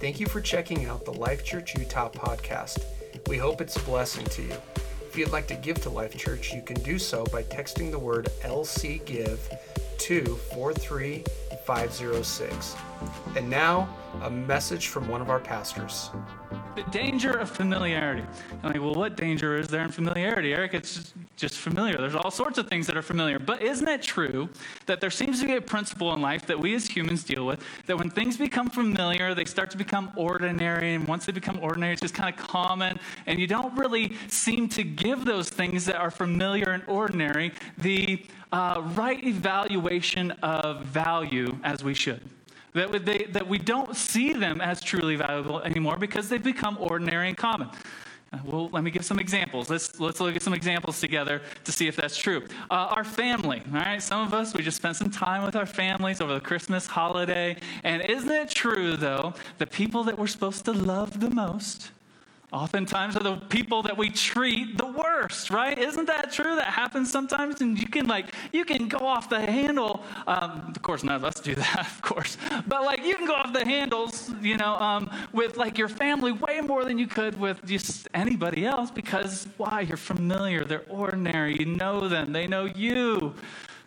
Thank you for checking out the Life Church Utah podcast. We hope it's a blessing to you. If you'd like to give to Life Church, you can do so by texting the word LC Give to 43506. And now, a message from one of our pastors. The danger of familiarity. I'm like, well, what danger is there in familiarity, Eric? It's just, familiar. There's all sorts of things that are familiar. But isn't it true that there seems to be a principle in life that we as humans deal with that when things become familiar, they start to become ordinary. And once they become ordinary, it's just kind of common. And you don't really seem to give those things that are familiar and ordinary the uh, right evaluation of value as we should. That, they, that we don't see them as truly valuable anymore because they've become ordinary and common. Uh, well, let me give some examples. Let's, let's look at some examples together to see if that's true. Uh, our family, all right? Some of us, we just spent some time with our families over the Christmas holiday. And isn't it true, though, the people that we're supposed to love the most oftentimes are the people that we treat the worst right? Isn't that true? That happens sometimes and you can like you can go off the handle um, of course none of us do that of course but like you can go off the handles you know um, with like your family way more than you could with just anybody else because why? You're familiar. They're ordinary. You know them. They know you.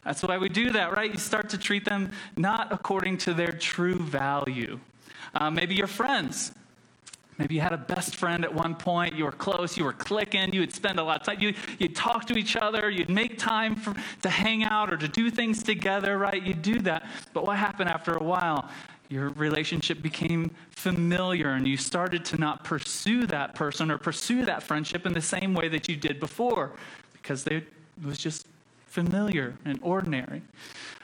That's why we do that right? You start to treat them not according to their true value. Uh, maybe your friends Maybe you had a best friend at one point, you were close, you were clicking, you would spend a lot of time, you, you'd talk to each other, you'd make time for, to hang out or to do things together, right? You'd do that. But what happened after a while? Your relationship became familiar and you started to not pursue that person or pursue that friendship in the same way that you did before because they, it was just familiar and ordinary.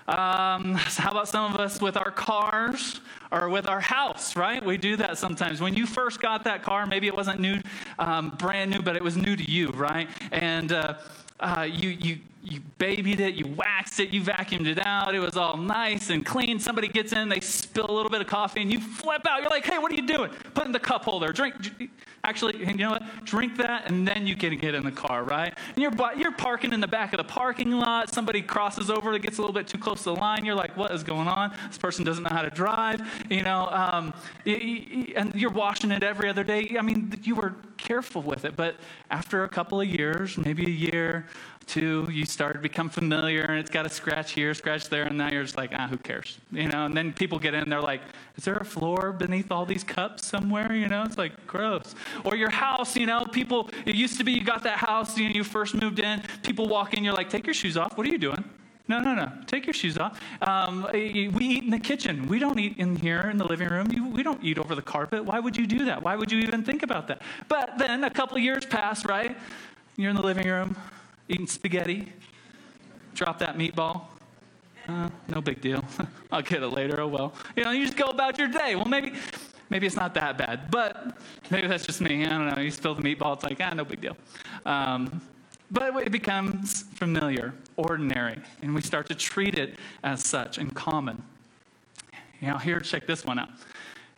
Um, so how about some of us with our cars or with our house, right? We do that sometimes. When you first got that car, maybe it wasn't new, um, brand new, but it was new to you, right? And uh, uh, you, you, you babied it, you waxed it, you vacuumed it out. It was all nice and clean. Somebody gets in, they spill a little bit of coffee, and you flip out. You're like, hey, what are you doing? Put in the cup holder. Drink. Actually, you know what? Drink that, and then you can get in the car, right? And you're, you're parking in the back of the parking lot. Somebody crosses over, it gets a little bit too close to the line. You're like, what is going on? This person doesn't know how to drive, you know, um, and you're washing it every other day. I mean, you were careful with it, but after a couple of years, maybe a year, two, you start to become familiar and it's got a scratch here, scratch there, and now you're just like, ah, who cares? You know, and then people get in, they're like, is there a floor beneath all these cups somewhere? You know, it's like gross. Or your house, you know, people, it used to be you got that house, you know, you first moved in, people walk in, you're like, take your shoes off. What are you doing? No, no, no. Take your shoes off. Um, we eat in the kitchen. We don't eat in here in the living room. we don't eat over the carpet. Why would you do that? Why would you even think about that? But then a couple years pass, right? You're in the living room eating spaghetti. Drop that meatball. Uh, no big deal. I'll get it later. Oh well. You know, you just go about your day. Well, maybe, maybe it's not that bad, but maybe that's just me. I don't know. You spill the meatball. It's like ah, no big deal. Um, but it becomes familiar, ordinary, and we start to treat it as such and common. Know, here, check this one out.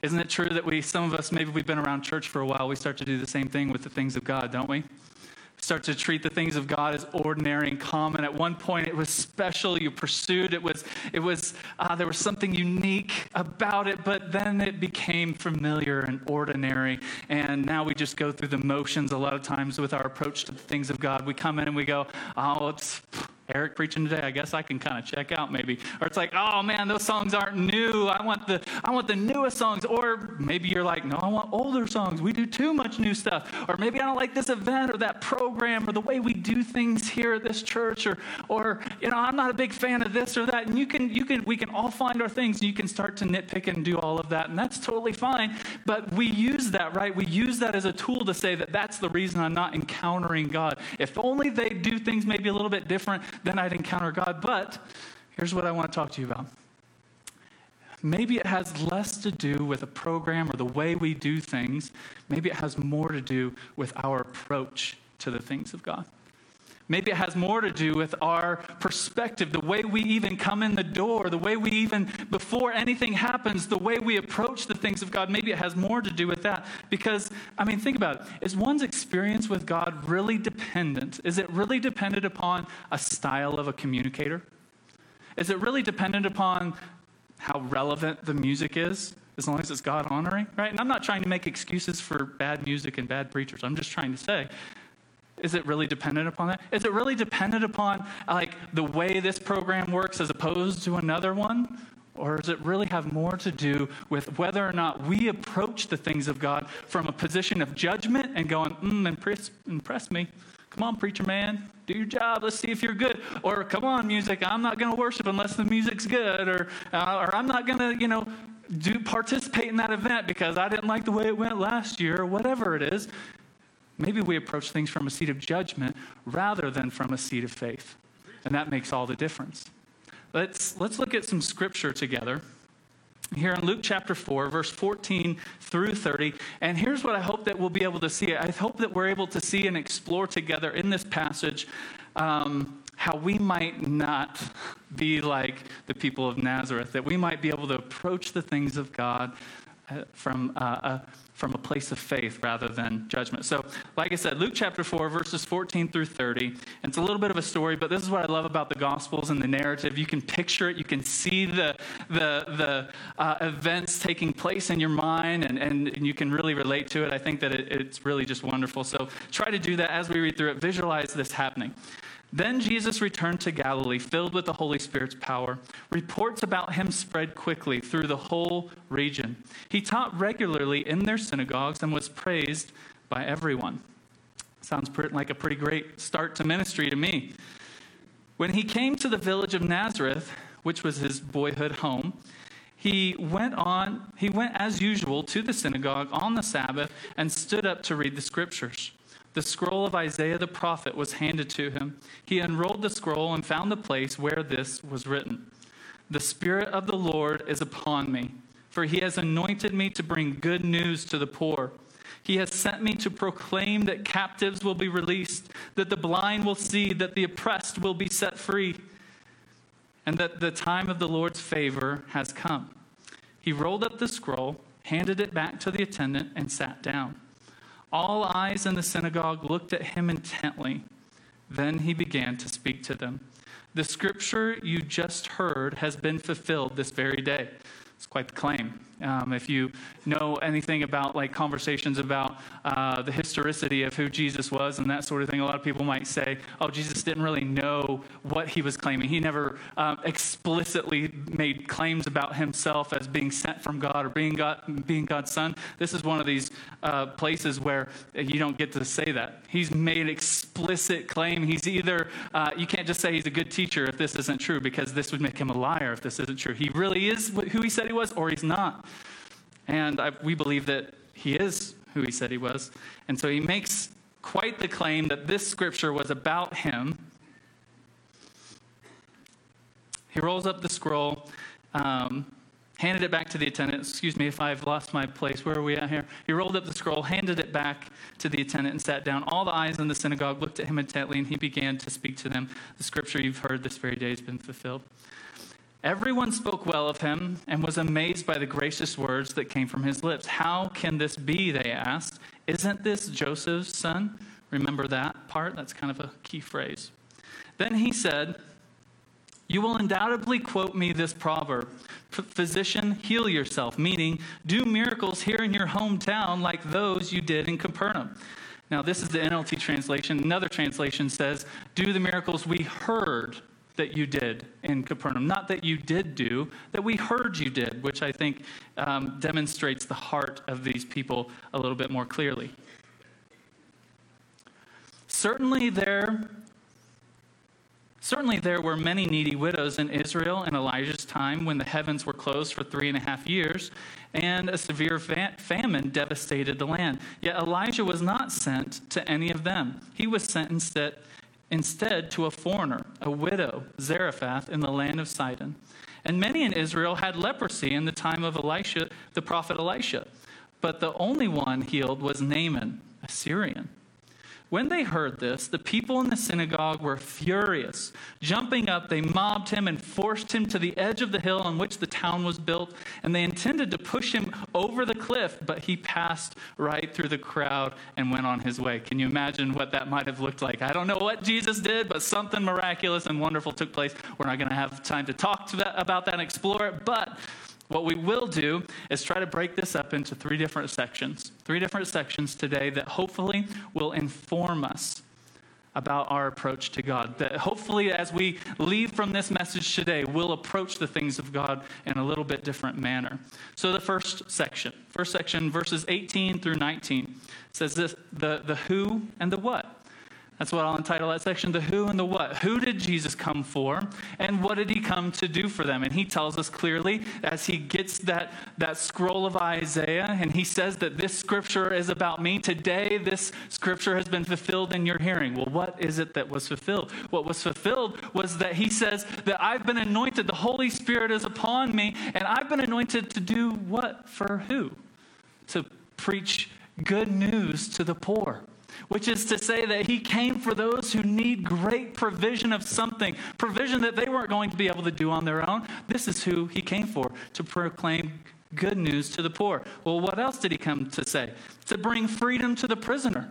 Isn't it true that we, some of us, maybe we've been around church for a while, we start to do the same thing with the things of God, don't we? Start to treat the things of God as ordinary and common. At one point, it was special. You pursued it. Was it was uh, there was something unique about it, but then it became familiar and ordinary. And now we just go through the motions. A lot of times with our approach to the things of God, we come in and we go, "Oh, it's." Eric preaching today, I guess I can kind of check out maybe. Or it's like, oh man, those songs aren't new. I want the I want the newest songs. Or maybe you're like, no, I want older songs. We do too much new stuff. Or maybe I don't like this event or that program or the way we do things here at this church. Or or you know, I'm not a big fan of this or that. And you can you can we can all find our things and you can start to nitpick and do all of that. And that's totally fine. But we use that, right? We use that as a tool to say that that's the reason I'm not encountering God. If only they do things maybe a little bit different, then I'd encounter God. But here's what I want to talk to you about. Maybe it has less to do with a program or the way we do things. Maybe it has more to do with our approach to the things of God. Maybe it has more to do with our perspective, the way we even come in the door, the way we even, before anything happens, the way we approach the things of God. Maybe it has more to do with that. Because, I mean, think about it. Is one's experience with God really dependent? Is it really dependent upon a style of a communicator? Is it really dependent upon how relevant the music is? as long as it's God honoring, right? And I'm not trying to make excuses for bad music and bad preachers. I'm just trying to say, is it really dependent upon that? Is it really dependent upon like the way this program works as opposed to another one? Or does it really have more to do with whether or not we approach the things of God from a position of judgment and going, mm, impress, impress me. Come on, preacher man, do your job. Let's see if you're good. Or come on, music, I'm not going to worship unless the music's good. Or, uh, or I'm not going to, you know, do participate in that event because I didn't like the way it went last year, or whatever it is. Maybe we approach things from a seat of judgment rather than from a seat of faith. And that makes all the difference. Let's, let's look at some scripture together here in Luke chapter 4, verse 14 through 30. And here's what I hope that we'll be able to see. I hope that we're able to see and explore together in this passage um, how we might not be like the people of Nazareth, that we might be able to approach the things of God uh, from uh, a from a place of faith rather than judgment. So, like I said, Luke chapter 4, verses 14 through 30. And it's a little bit of a story, but this is what I love about the Gospels and the narrative. You can picture it, you can see the, the, the uh, events taking place in your mind, and, and, and, you can really relate to it. I think that it, it's really just wonderful. So, try to do that as we read through it. Visualize this happening. Then Jesus returned to Galilee, filled with the Holy Spirit's power. Reports about him spread quickly through the whole region. He taught regularly in their synagogues and was praised by everyone. Sounds like a pretty great start to ministry to me. When he came to the village of Nazareth, which was his boyhood home, he went on he went as usual to the synagogue on the Sabbath and stood up to read the scriptures. The scroll of Isaiah the prophet was handed to him. He unrolled the scroll and found the place where this was written The Spirit of the Lord is upon me, for he has anointed me to bring good news to the poor. He has sent me to proclaim that captives will be released, that the blind will see, that the oppressed will be set free, and that the time of the Lord's favor has come. He rolled up the scroll, handed it back to the attendant, and sat down. All eyes in the synagogue looked at him intently. Then he began to speak to them. The scripture you just heard has been fulfilled this very day. It's quite the claim. Um, if you know anything about like conversations about uh, the historicity of who Jesus was and that sort of thing, a lot of people might say, "Oh, Jesus didn't really know what he was claiming. He never um, explicitly made claims about himself as being sent from God or being God, being God's son." This is one of these uh, places where you don't get to say that. He's made explicit claim. He's either uh, you can't just say he's a good teacher if this isn't true because this would make him a liar if this isn't true. He really is who he said he was, or he's not. And I, we believe that he is who he said he was. And so he makes quite the claim that this scripture was about him. He rolls up the scroll, um, handed it back to the attendant. Excuse me if I've lost my place. Where are we at here? He rolled up the scroll, handed it back to the attendant, and sat down. All the eyes in the synagogue looked at him intently, and he began to speak to them. The scripture you've heard this very day has been fulfilled. Everyone spoke well of him and was amazed by the gracious words that came from his lips. How can this be? They asked. Isn't this Joseph's son? Remember that part? That's kind of a key phrase. Then he said, You will undoubtedly quote me this proverb Physician, heal yourself, meaning do miracles here in your hometown like those you did in Capernaum. Now, this is the NLT translation. Another translation says, Do the miracles we heard that you did in Capernaum. Not that you did do, that we heard you did, which I think um, demonstrates the heart of these people a little bit more clearly. Certainly there, certainly there were many needy widows in Israel in Elijah's time when the heavens were closed for three and a half years and a severe famine devastated the land. Yet Elijah was not sent to any of them. He was sent instead instead to a foreigner, a widow, Zarephath, in the land of Sidon. And many in Israel had leprosy in the time of Elisha, the prophet Elisha. But the only one healed was Naaman, a Syrian. When they heard this, the people in the synagogue were furious. Jumping up, they mobbed him and forced him to the edge of the hill on which the town was built, and they intended to push him over the cliff, but he passed right through the crowd and went on his way. Can you imagine what that might have looked like? I don't know what Jesus did, but something miraculous and wonderful took place. We're not going to have time to talk to that, about that and explore it, but What we will do is try to break this up into three different sections. Three different sections today that hopefully will inform us about our approach to God. That hopefully, as we leave from this message today, we'll approach the things of God in a little bit different manner. So, the first section, first section, verses 18 through 19, says this the, the who and the what. That's what I'll entitle that section the who and the what. Who did Jesus come for, and what did he come to do for them? And he tells us clearly as he gets that, that scroll of Isaiah, and he says that this scripture is about me. Today, this scripture has been fulfilled in your hearing. Well, what is it that was fulfilled? What was fulfilled was that he says that I've been anointed, the Holy Spirit is upon me, and I've been anointed to do what for who? To preach good news to the poor which is to say that he came for those who need great provision of something, provision that they weren't going to be able to do on their own. This is who he came for, to proclaim good news to the poor. Well, what else did he come to say? To bring freedom to the prisoner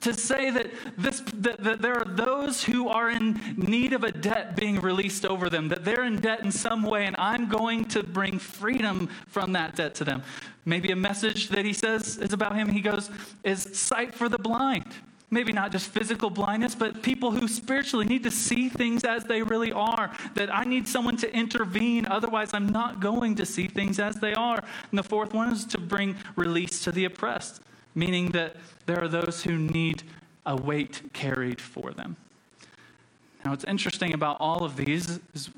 to say that, this, that, that, there are those who are in need of a debt being released over them, that they're in debt in some way, and I'm going to bring freedom from that debt to them. Maybe a message that he says is about him, he goes, is sight for the blind. Maybe not just physical blindness, but people who spiritually need to see things as they really are. That I need someone to intervene, otherwise, I'm not going to see things as they are. And the fourth one is to bring release to the oppressed, meaning that there are those who need a weight carried for them. Now, what's interesting about all of these is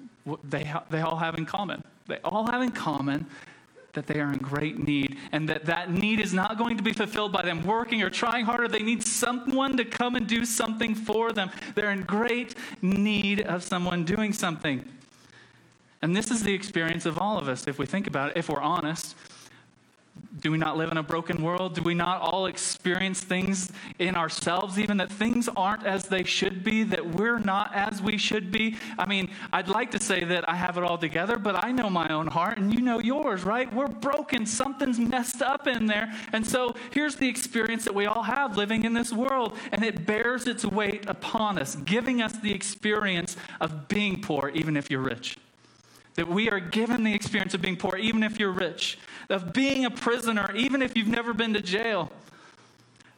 they, ha- they all have in common. They all have in common that they are in great need and that that need is not going to be fulfilled by them working or trying harder. They need someone to come and do something for them. They're in great need of someone doing something. And this is the experience of all of us, if we think about it, if we're honest. Do we not live in a broken world? Do we not all experience things in ourselves, even that things aren't as they should be, that we're not as we should be? I mean, I'd like to say that I have it all together, but I know my own heart and you know yours, right? We're broken. Something's messed up in there. And so here's the experience that we all have living in this world, and it bears its weight upon us, giving us the experience of being poor, even if you're rich. That we are given the experience of being poor, even if you're rich of being a prisoner, even if you've never been to jail,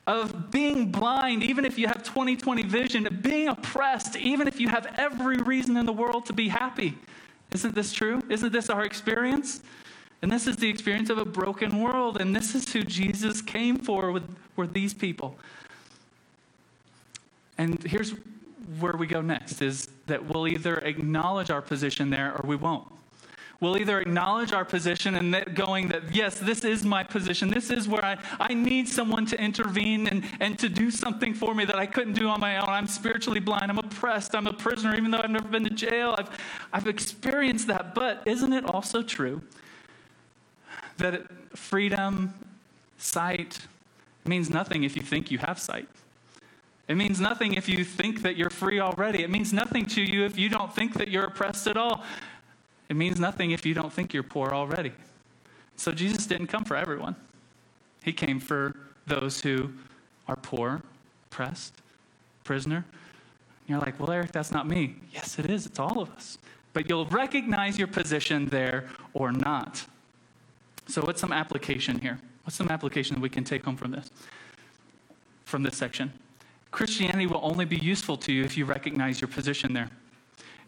of being blind, even if you have 20 20 vision, of being oppressed, even if you have every reason in the world to be happy. Isn't this true? Isn't this our experience? And this is the experience of a broken world, and this is who Jesus came for with, were these people. And here's where we go next is that we'll either acknowledge our position there or we won't. We'll either acknowledge our position and that going that, yes, this is my position. This is where I, I need someone to intervene and, and to do something for me that I couldn't do on my own. I'm spiritually blind. I'm oppressed. I'm a prisoner, even though I've never been to jail. I've, I've experienced that. But isn't it also true that freedom, sight, means nothing if you think you have sight? It means nothing if you think that you're free already. It means nothing to you if you don't think that you're oppressed at all. It means nothing if you don't think you're poor already. So Jesus didn't come for everyone, He came for those who are poor, oppressed, prisoner. You're like, well, Eric, that's not me. Yes, it is. It's all of us. But you'll recognize your position there or not. So, what's some application here? What's some application that we can take home from this? From this section? Christianity will only be useful to you if you recognize your position there.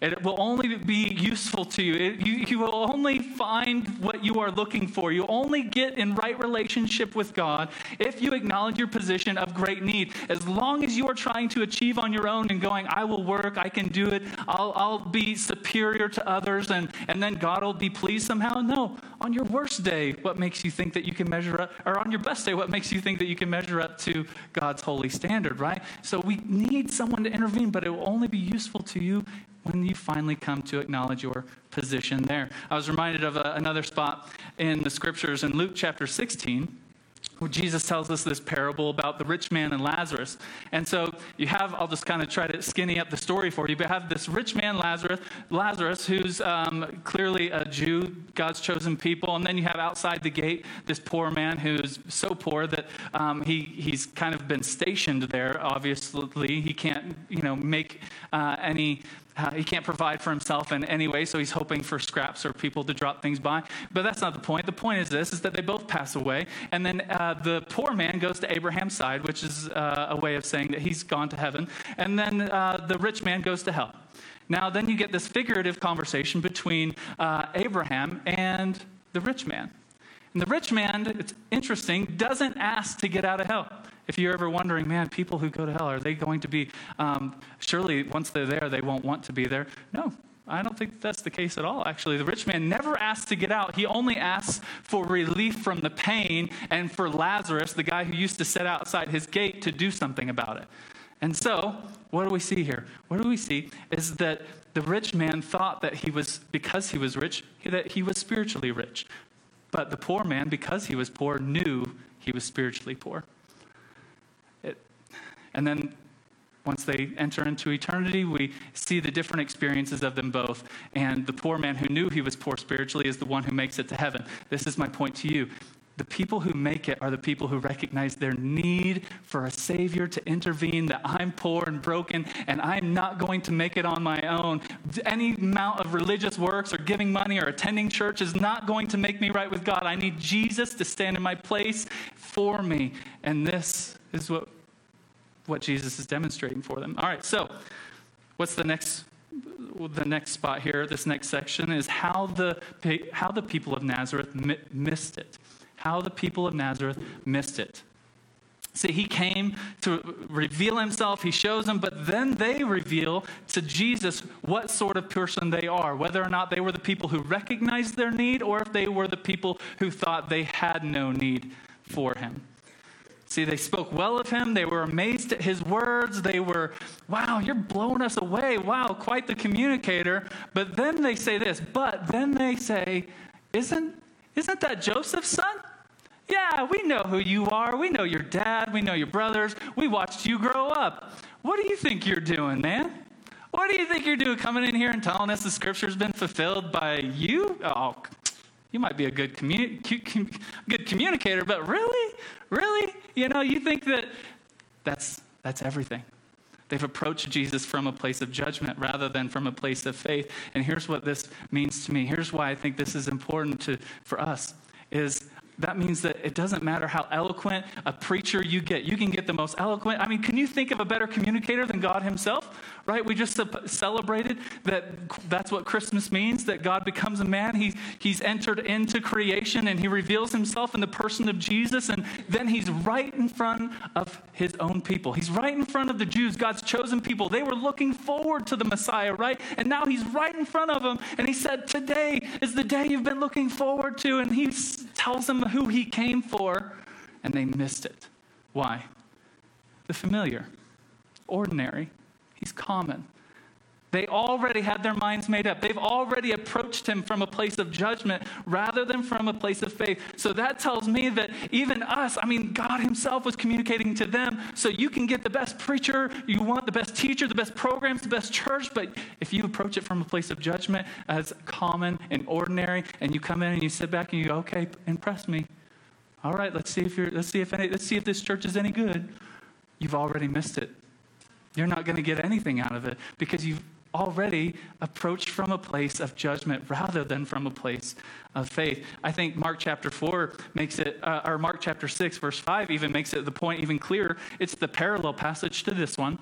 It will only be useful to you. It, you. You will only find what you are looking for. You only get in right relationship with God if you acknowledge your position of great need. As long as you are trying to achieve on your own and going, I will work, I can do it, I'll, I'll be superior to others, and, and then God will be pleased somehow. No. On your worst day, what makes you think that you can measure up, or on your best day, what makes you think that you can measure up to God's holy standard, right? So we need someone to intervene, but it will only be useful to you when you finally come to acknowledge your position there. I was reminded of a, another spot in the scriptures in Luke chapter 16 where Jesus tells us this parable about the rich man and Lazarus. And so you have, I'll just kind of try to skinny up the story for you, but you have this rich man, Lazarus, Lazarus who's um, clearly a Jew, God's chosen people. And then you have outside the gate this poor man who's so poor that um, he, he's kind of been stationed there, obviously. He can't, you know, make uh, any uh, he can't provide for himself in any way, so he's hoping for scraps or people to drop things by. But that's not the point. The point is this: is that they both pass away, and then uh, the poor man goes to Abraham's side, which is uh, a way of saying that he's gone to heaven, and then uh, the rich man goes to hell. Now, then you get this figurative conversation between uh, Abraham and the rich man. And the rich man, it's interesting, doesn't ask to get out of hell. If you're ever wondering, man, people who go to hell, are they going to be, um, surely once they're there, they won't want to be there? No, I don't think that's the case at all, actually. The rich man never asks to get out. He only asks for relief from the pain and for Lazarus, the guy who used to sit outside his gate, to do something about it. And so, what do we see here? What do we see is that the rich man thought that he was, because he was rich, that he was spiritually rich. But the poor man, because he was poor, knew he was spiritually poor. And then once they enter into eternity, we see the different experiences of them both. And the poor man who knew he was poor spiritually is the one who makes it to heaven. This is my point to you. The people who make it are the people who recognize their need for a Savior to intervene, that I'm poor and broken and I'm not going to make it on my own. Any amount of religious works or giving money or attending church is not going to make me right with God. I need Jesus to stand in my place for me. And this is what what Jesus is demonstrating for them. All right, so what's the next the next spot here, this next section is how the how the people of Nazareth mi- missed it. How the people of Nazareth missed it. See, he came to reveal himself, he shows them, but then they reveal to Jesus what sort of person they are, whether or not they were the people who recognized their need or if they were the people who thought they had no need for him. See, they spoke well of him. They were amazed at his words. They were, wow, you're blowing us away. Wow, quite the communicator. But then they say this, but then they say, isn't, isn't that Joseph's son? Yeah, we know who you are. We know your dad. We know your brothers. We watched you grow up. What do you think you're doing, man? What do you think you're doing coming in here and telling us the scripture's been fulfilled by you? Oh, you might be a good, communi- good communicator, but really? Really? You know, you think that that's, that's everything. They've approached Jesus from a place of judgment rather than from a place of faith. And here's what this means to me. Here's why I think this is important to, for us is that means that it doesn't matter how eloquent a preacher you get. You can get the most eloquent. I mean, can you think of a better communicator than God Himself? Right? We just celebrated that that's what Christmas means that God becomes a man. He, he's entered into creation and He reveals Himself in the person of Jesus. And then He's right in front of His own people. He's right in front of the Jews, God's chosen people. They were looking forward to the Messiah, right? And now He's right in front of them. And He said, Today is the day you've been looking forward to. And He tells them who he came for, and they missed it. Why? The familiar, ordinary, he's common. They already had their minds made up. They've already approached him from a place of judgment rather than from a place of faith. So that tells me that even us, I mean, God Himself was communicating to them. So you can get the best preacher, you want the best teacher, the best programs, the best church, but if you approach it from a place of judgment as common and ordinary, and you come in and you sit back and you go, okay, impress me. All right, let's see if you're, let's see if any, let's see if this church is any good. You've already missed it. You're not going to get anything out of it because you've already approached from a place of judgment rather than from a place of faith. I think Mark chapter 4 makes it, uh, or Mark chapter 6, verse 5 even makes it the point even clearer. It's the parallel passage to this one.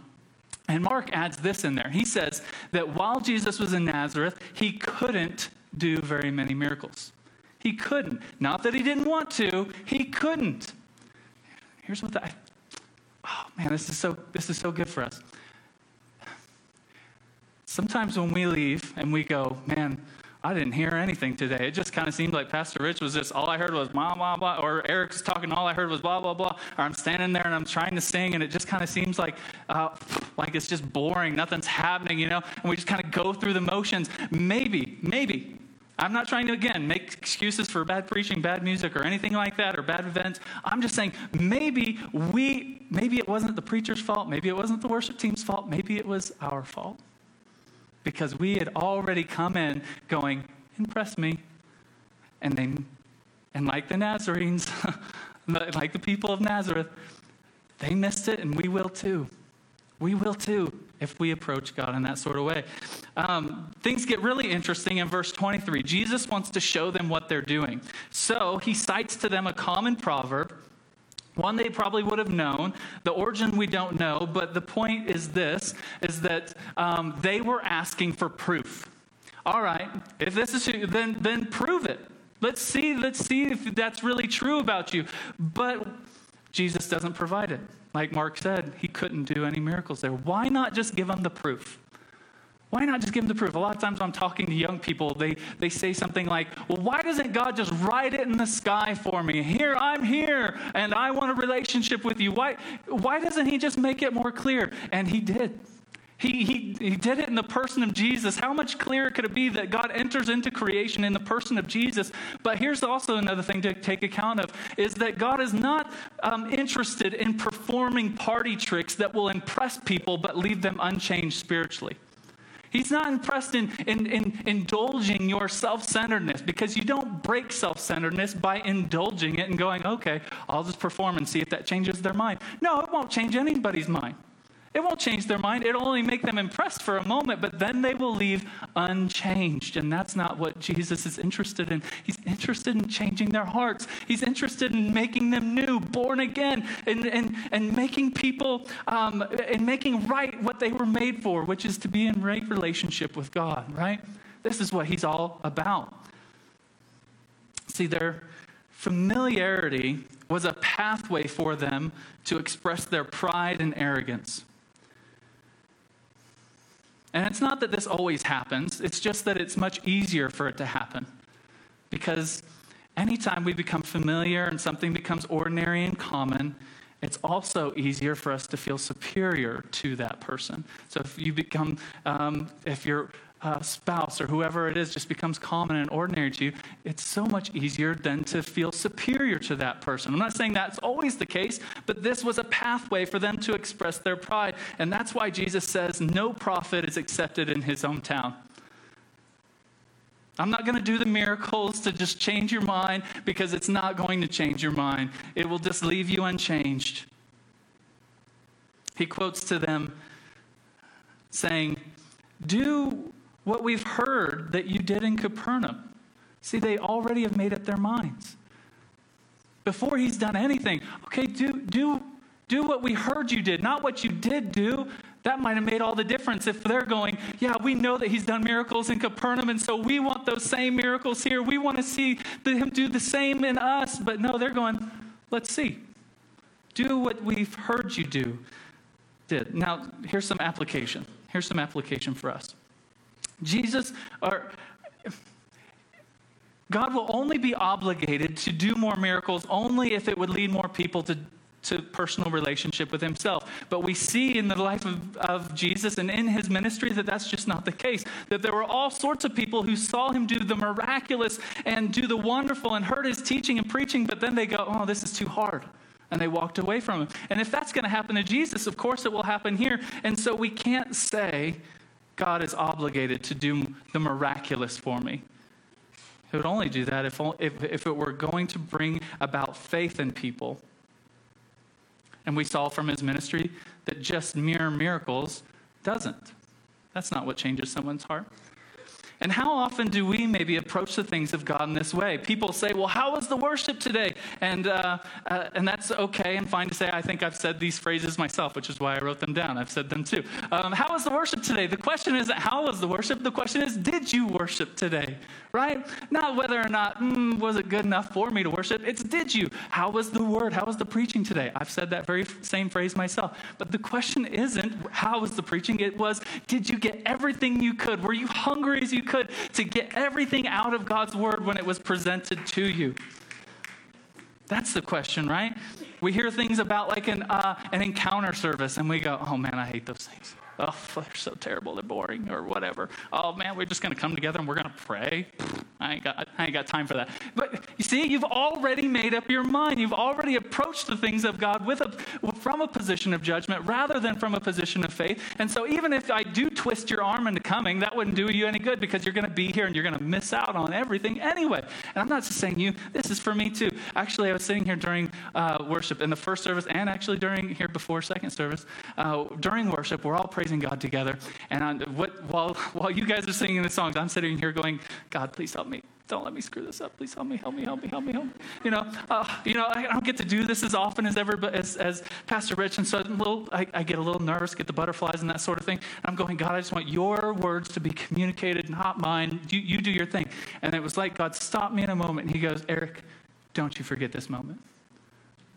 And Mark adds this in there. He says that while Jesus was in Nazareth, he couldn't do very many miracles. He couldn't. Not that he didn't want to, he couldn't. Here's what I, oh man, this is so this is so good for us. Sometimes when we leave and we go, man, I didn't hear anything today. It just kind of seemed like Pastor Rich was just, all I heard was blah, blah, blah, or Eric's talking, all I heard was blah, blah, blah, or I'm standing there and I'm trying to sing and it just kind of seems like, uh, like it's just boring, nothing's happening, you know, and we just kind of go through the motions. Maybe, maybe. I'm not trying to, again, make excuses for bad preaching, bad music, or anything like that, or bad events. I'm just saying maybe we, maybe it wasn't the preacher's fault, maybe it wasn't the worship team's fault, maybe it was our fault because we had already come in going, impress me. And they, and like the Nazarenes, like the people of Nazareth, they missed it and we will too. We will too if we approach God in that sort of way. Um, things get really interesting in verse 23. Jesus wants to show them what they're doing. So he cites to them a common proverb one they probably would have known. The origin we don't know, but the point is this: is that um, they were asking for proof. All right, if this is true, then then prove it. Let's see. Let's see if that's really true about you. But Jesus doesn't provide it. Like Mark said, he couldn't do any miracles there. Why not just give them the proof? Why not just give them the proof? A lot of times when I'm talking to young people, they, they say something like, Well, why doesn't God just write it in the sky for me? Here, I'm here, and I want a relationship with you. Why, why doesn't He just make it more clear? And He did. He, he, he did it in the person of Jesus. How much clearer could it be that God enters into creation in the person of Jesus? But here's also another thing to take account of is that God is not um, interested in performing party tricks that will impress people but leave them unchanged spiritually. He's not impressed in, in, in indulging your self centeredness because you don't break self centeredness by indulging it and going, okay, I'll just perform and see if that changes their mind. No, it won't change anybody's mind. It won't change their mind. It'll only make them impressed for a moment, but then they will leave unchanged. And that's not what Jesus is interested in. He's interested in changing their hearts. He's interested in making them new, born again, and, and, and making people, um, and making right what they were made for, which is to be in right relationship with God, right? This is what he's all about. See, their familiarity was a pathway for them to express their pride and arrogance. And it's not that this always happens, it's just that it's much easier for it to happen. Because anytime we become familiar and something becomes ordinary and common, it's also easier for us to feel superior to that person. So if you become, um, if you're uh, spouse or whoever it is just becomes common and ordinary to you, it's so much easier than to feel superior to that person. I'm not saying that's always the case, but this was a pathway for them to express their pride. And that's why Jesus says no prophet is accepted in his hometown. I'm not going to do the miracles to just change your mind because it's not going to change your mind. It will just leave you unchanged. He quotes to them saying, Do what we've heard that you did in Capernaum. See, they already have made up their minds. Before he's done anything, okay, do, do, do what we heard you did, not what you did do. That might have made all the difference if they're going, yeah, we know that he's done miracles in Capernaum, and so we want those same miracles here. We want to see him do the same in us. But no, they're going, let's see. Do what we've heard you do. Did. Now, here's some application. Here's some application for us. Jesus, or God will only be obligated to do more miracles only if it would lead more people to, to personal relationship with himself. But we see in the life of, of Jesus and in his ministry that that's just not the case. That there were all sorts of people who saw him do the miraculous and do the wonderful and heard his teaching and preaching, but then they go, oh, this is too hard. And they walked away from him. And if that's going to happen to Jesus, of course it will happen here. And so we can't say God is obligated to do the miraculous for me. He would only do that if, if, if it were going to bring about faith in people. And we saw from his ministry that just mere miracles doesn't. That's not what changes someone's heart. And how often do we maybe approach the things of God in this way? People say, Well, how was the worship today? And, uh, uh, and that's okay and fine to say. I think I've said these phrases myself, which is why I wrote them down. I've said them too. Um, how was the worship today? The question isn't how was the worship, the question is, Did you worship today? Right? Not whether or not, mm, was it good enough for me to worship? It's did you? How was the word? How was the preaching today? I've said that very same phrase myself. But the question isn't how was the preaching? It was, did you get everything you could? Were you hungry as you could to get everything out of God's word when it was presented to you? That's the question, right? We hear things about like an, uh, an encounter service and we go, oh man, I hate those things. Oh, they're so terrible. They're boring or whatever. Oh, man, we're just going to come together and we're going to pray. I ain't, got, I ain't got time for that. But you see, you've already made up your mind. You've already approached the things of God with a, from a position of judgment rather than from a position of faith. And so, even if I do twist your arm into coming, that wouldn't do you any good because you're going to be here and you're going to miss out on everything anyway. And I'm not just saying you, this is for me too. Actually, I was sitting here during uh, worship in the first service and actually during here before second service. Uh, during worship, we're all praising God together. And what, while, while you guys are singing the songs, I'm sitting here going, God, please help me don't let me screw this up. Please help me, help me, help me, help me, help me. You know, uh, you know, I don't get to do this as often as ever, but as, as Pastor Rich, and so little, I, I, get a little nervous, get the butterflies and that sort of thing. And I'm going, God, I just want your words to be communicated, not mine. You, you do your thing. And it was like God stopped me in a moment, and He goes, Eric, don't you forget this moment.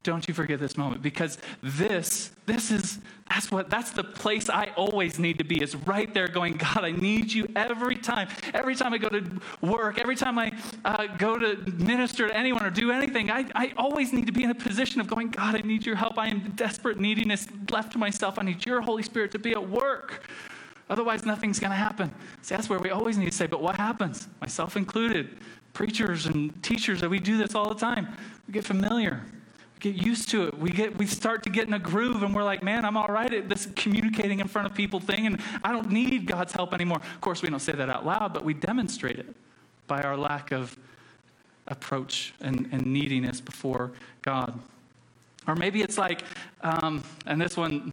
Don't you forget this moment because this, this is, that's what, that's the place I always need to be is right there going, God, I need you every time. Every time I go to work, every time I uh, go to minister to anyone or do anything, I, I always need to be in a position of going, God, I need your help. I am desperate neediness left to myself. I need your Holy Spirit to be at work. Otherwise, nothing's going to happen. See, that's where we always need to say, but what happens? Myself included. Preachers and teachers, that we do this all the time. We get familiar get used to it. We get we start to get in a groove and we're like, man, I'm all right at this communicating in front of people thing, and I don't need God's help anymore. Of course, we don't say that out loud, but we demonstrate it by our lack of approach and, and neediness before God. Or maybe it's like, um, and this one,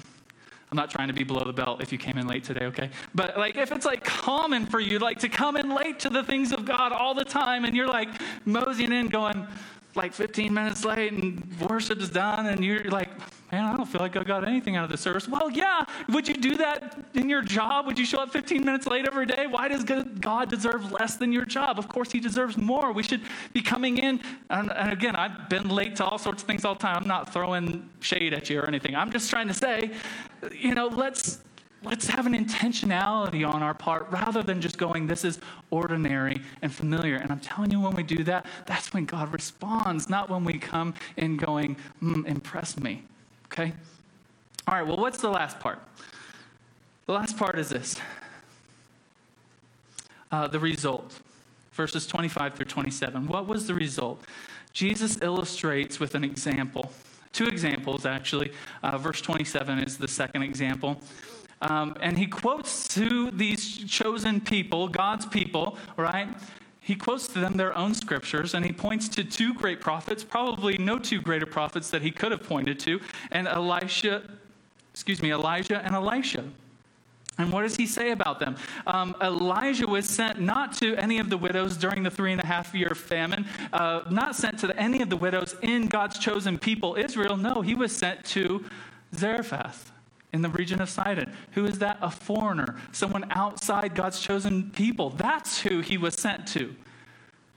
I'm not trying to be below the belt if you came in late today, okay? But like if it's like common for you, like to come in late to the things of God all the time, and you're like moseying in going, like 15 minutes late and worship is done and you're like man i don't feel like i got anything out of the service. Well yeah would you do that in your job? Would you show up 15 minutes late every day? Why does god deserve less than your job? Of course he deserves more. We should be coming in and, and again i've been late to all sorts of things all the time. I'm not throwing shade at you or anything. I'm just trying to say you know let's let's have an intentionality on our part rather than just going, this is ordinary and familiar. And I'm telling you, when we do that, that's when God responds, not when we come in going, mm, impress me. Okay? All right, well, what's the last part? The last part is this uh, the result. Verses 25 through 27. What was the result? Jesus illustrates with an example. Two examples, actually. Uh, verse 27 is the second example. Um, and he quotes to these chosen people, God's people, right? He quotes to them their own scriptures and he points to two great prophets, probably no two greater prophets that he could have pointed to, and Elisha, excuse me, Elijah and Elisha. And what does he say about them? Um, Elijah was sent not to any of the widows during the three and a half year famine, uh, not sent to any of the widows in God's chosen people, Israel. No, he was sent to Zarephath in the region of Sidon. Who is that? A foreigner, someone outside God's chosen people. That's who he was sent to.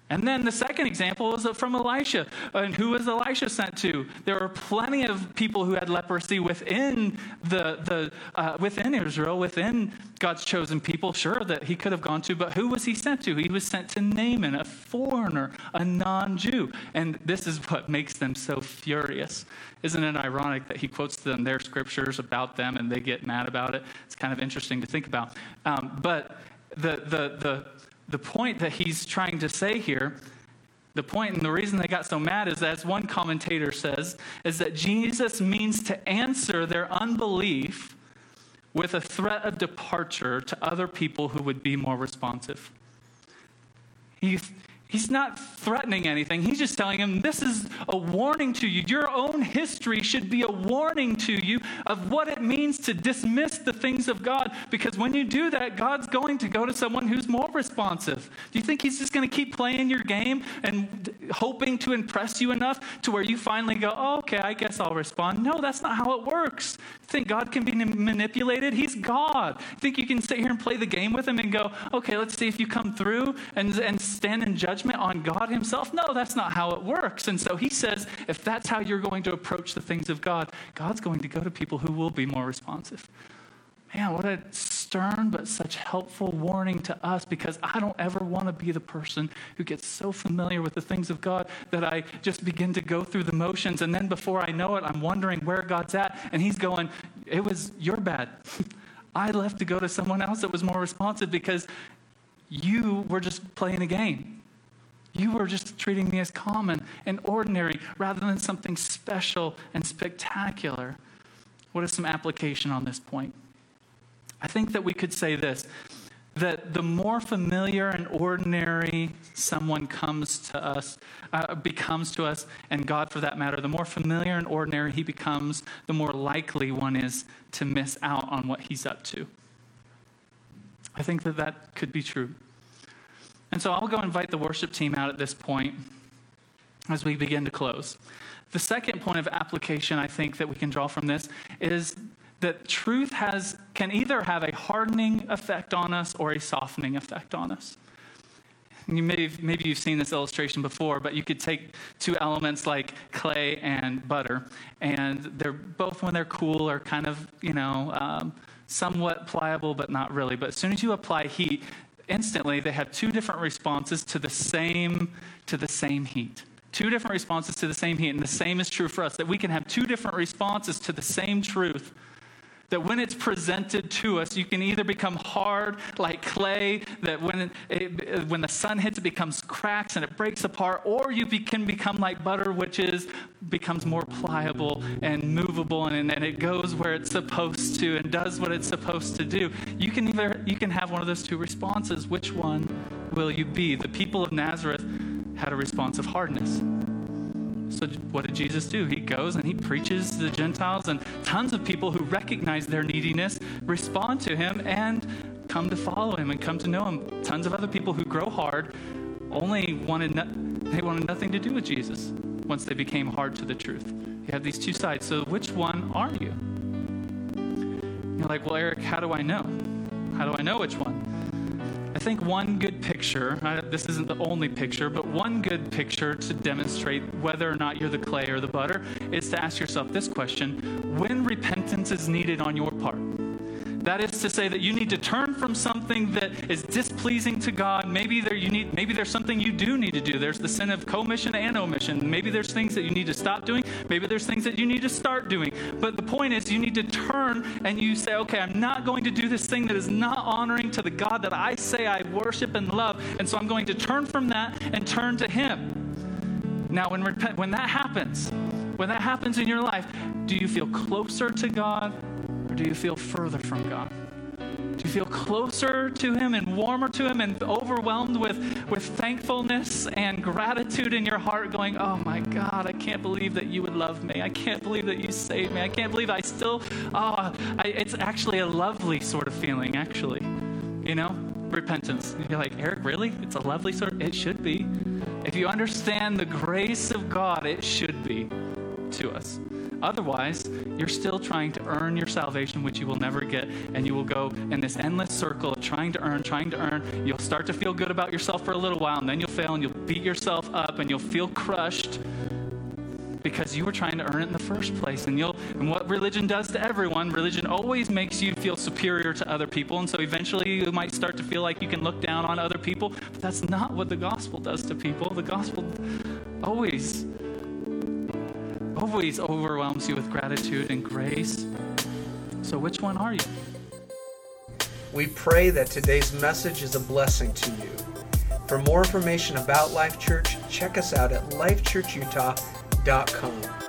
And then the second example is from Elisha. And who was Elisha sent to? There were plenty of people who had leprosy within the, the uh, within Israel, within God's chosen people. Sure, that he could have gone to, but who was he sent to? He was sent to Naaman, a foreigner, a non-Jew. And this is what makes them so furious. Isn't it ironic that he quotes them their scriptures about them and they get mad about it? It's kind of interesting to think about. Um, but the the the the point that he's trying to say here, the point and the reason they got so mad is, that as one commentator says, is that Jesus means to answer their unbelief with a threat of departure to other people who would be more responsive. He's not threatening anything. He's just telling him, This is a warning to you. Your own history should be a warning to you of what it means to dismiss the things of God. Because when you do that, God's going to go to someone who's more responsive. Do you think He's just going to keep playing your game and hoping to impress you enough to where you finally go, oh, Okay, I guess I'll respond? No, that's not how it works. Think God can be manipulated? He's God. Think you can sit here and play the game with Him and go, Okay, let's see if you come through and, and stand in judgment judgment on God Himself? No, that's not how it works. And so He says, if that's how you're going to approach the things of God, God's going to go to people who will be more responsive. Man, what a stern but such helpful warning to us because I don't ever want to be the person who gets so familiar with the things of God that I just begin to go through the motions. And then before I know it, I'm wondering where God's at. And He's going, It was your bad. I left to go to someone else that was more responsive because you were just playing a game. You were just treating me as common and ordinary rather than something special and spectacular. What is some application on this point? I think that we could say this that the more familiar and ordinary someone comes to us, uh, becomes to us, and God for that matter, the more familiar and ordinary he becomes, the more likely one is to miss out on what he's up to. I think that that could be true. And so I'll go invite the worship team out at this point as we begin to close. The second point of application I think that we can draw from this is that truth has, can either have a hardening effect on us or a softening effect on us. You may maybe you've seen this illustration before, but you could take two elements like clay and butter, and they're both, when they're cool, are kind of, you know, um, somewhat pliable, but not really. But as soon as you apply heat, instantly they have two different responses to the same to the same heat. Two different responses to the same heat and the same is true for us that we can have two different responses to the same truth that when it's presented to us, you can either become hard like clay, that when, it, when the sun hits, it becomes cracks and it breaks apart, or you be, can become like butter, which is becomes more pliable and movable, and, and it goes where it's supposed to and does what it's supposed to do. You can either you can have one of those two responses. Which one will you be? The people of Nazareth had a response of hardness. So, what did Jesus do? He goes and he preaches to the Gentiles, and tons of people who recognize their neediness respond to him and come to follow him and come to know him. Tons of other people who grow hard only wanted no- they wanted nothing to do with Jesus once they became hard to the truth. You have these two sides. So, which one are you? You're like, well, Eric, how do I know? How do I know which one? I think one good picture, uh, this isn't the only picture, but one good picture to demonstrate whether or not you're the clay or the butter is to ask yourself this question when repentance is needed on your part. That is to say that you need to turn from something that is displeasing to God. Maybe there you need maybe there's something you do need to do. There's the sin of commission and omission. Maybe there's things that you need to stop doing. Maybe there's things that you need to start doing. But the point is you need to turn and you say, "Okay, I'm not going to do this thing that is not honoring to the God that I say I worship and love." And so I'm going to turn from that and turn to him. Now when repent when that happens, when that happens in your life, do you feel closer to God or do you feel further from God? Do you feel closer to Him and warmer to Him and overwhelmed with, with thankfulness and gratitude in your heart, going, Oh my God, I can't believe that you would love me. I can't believe that you saved me. I can't believe I still, oh, I, it's actually a lovely sort of feeling, actually. You know, repentance. You're like, Eric, really? It's a lovely sort of, it should be. If you understand the grace of God, it should be to us. Otherwise, you're still trying to earn your salvation, which you will never get, and you will go in this endless circle of trying to earn, trying to earn. You'll start to feel good about yourself for a little while, and then you'll fail, and you'll beat yourself up, and you'll feel crushed because you were trying to earn it in the first place. And you'll and what religion does to everyone, religion always makes you feel superior to other people. And so eventually you might start to feel like you can look down on other people. But that's not what the gospel does to people. The gospel always always overwhelms you with gratitude and grace. So, which one are you? We pray that today's message is a blessing to you. For more information about Life Church, check us out at lifechurchutah.com.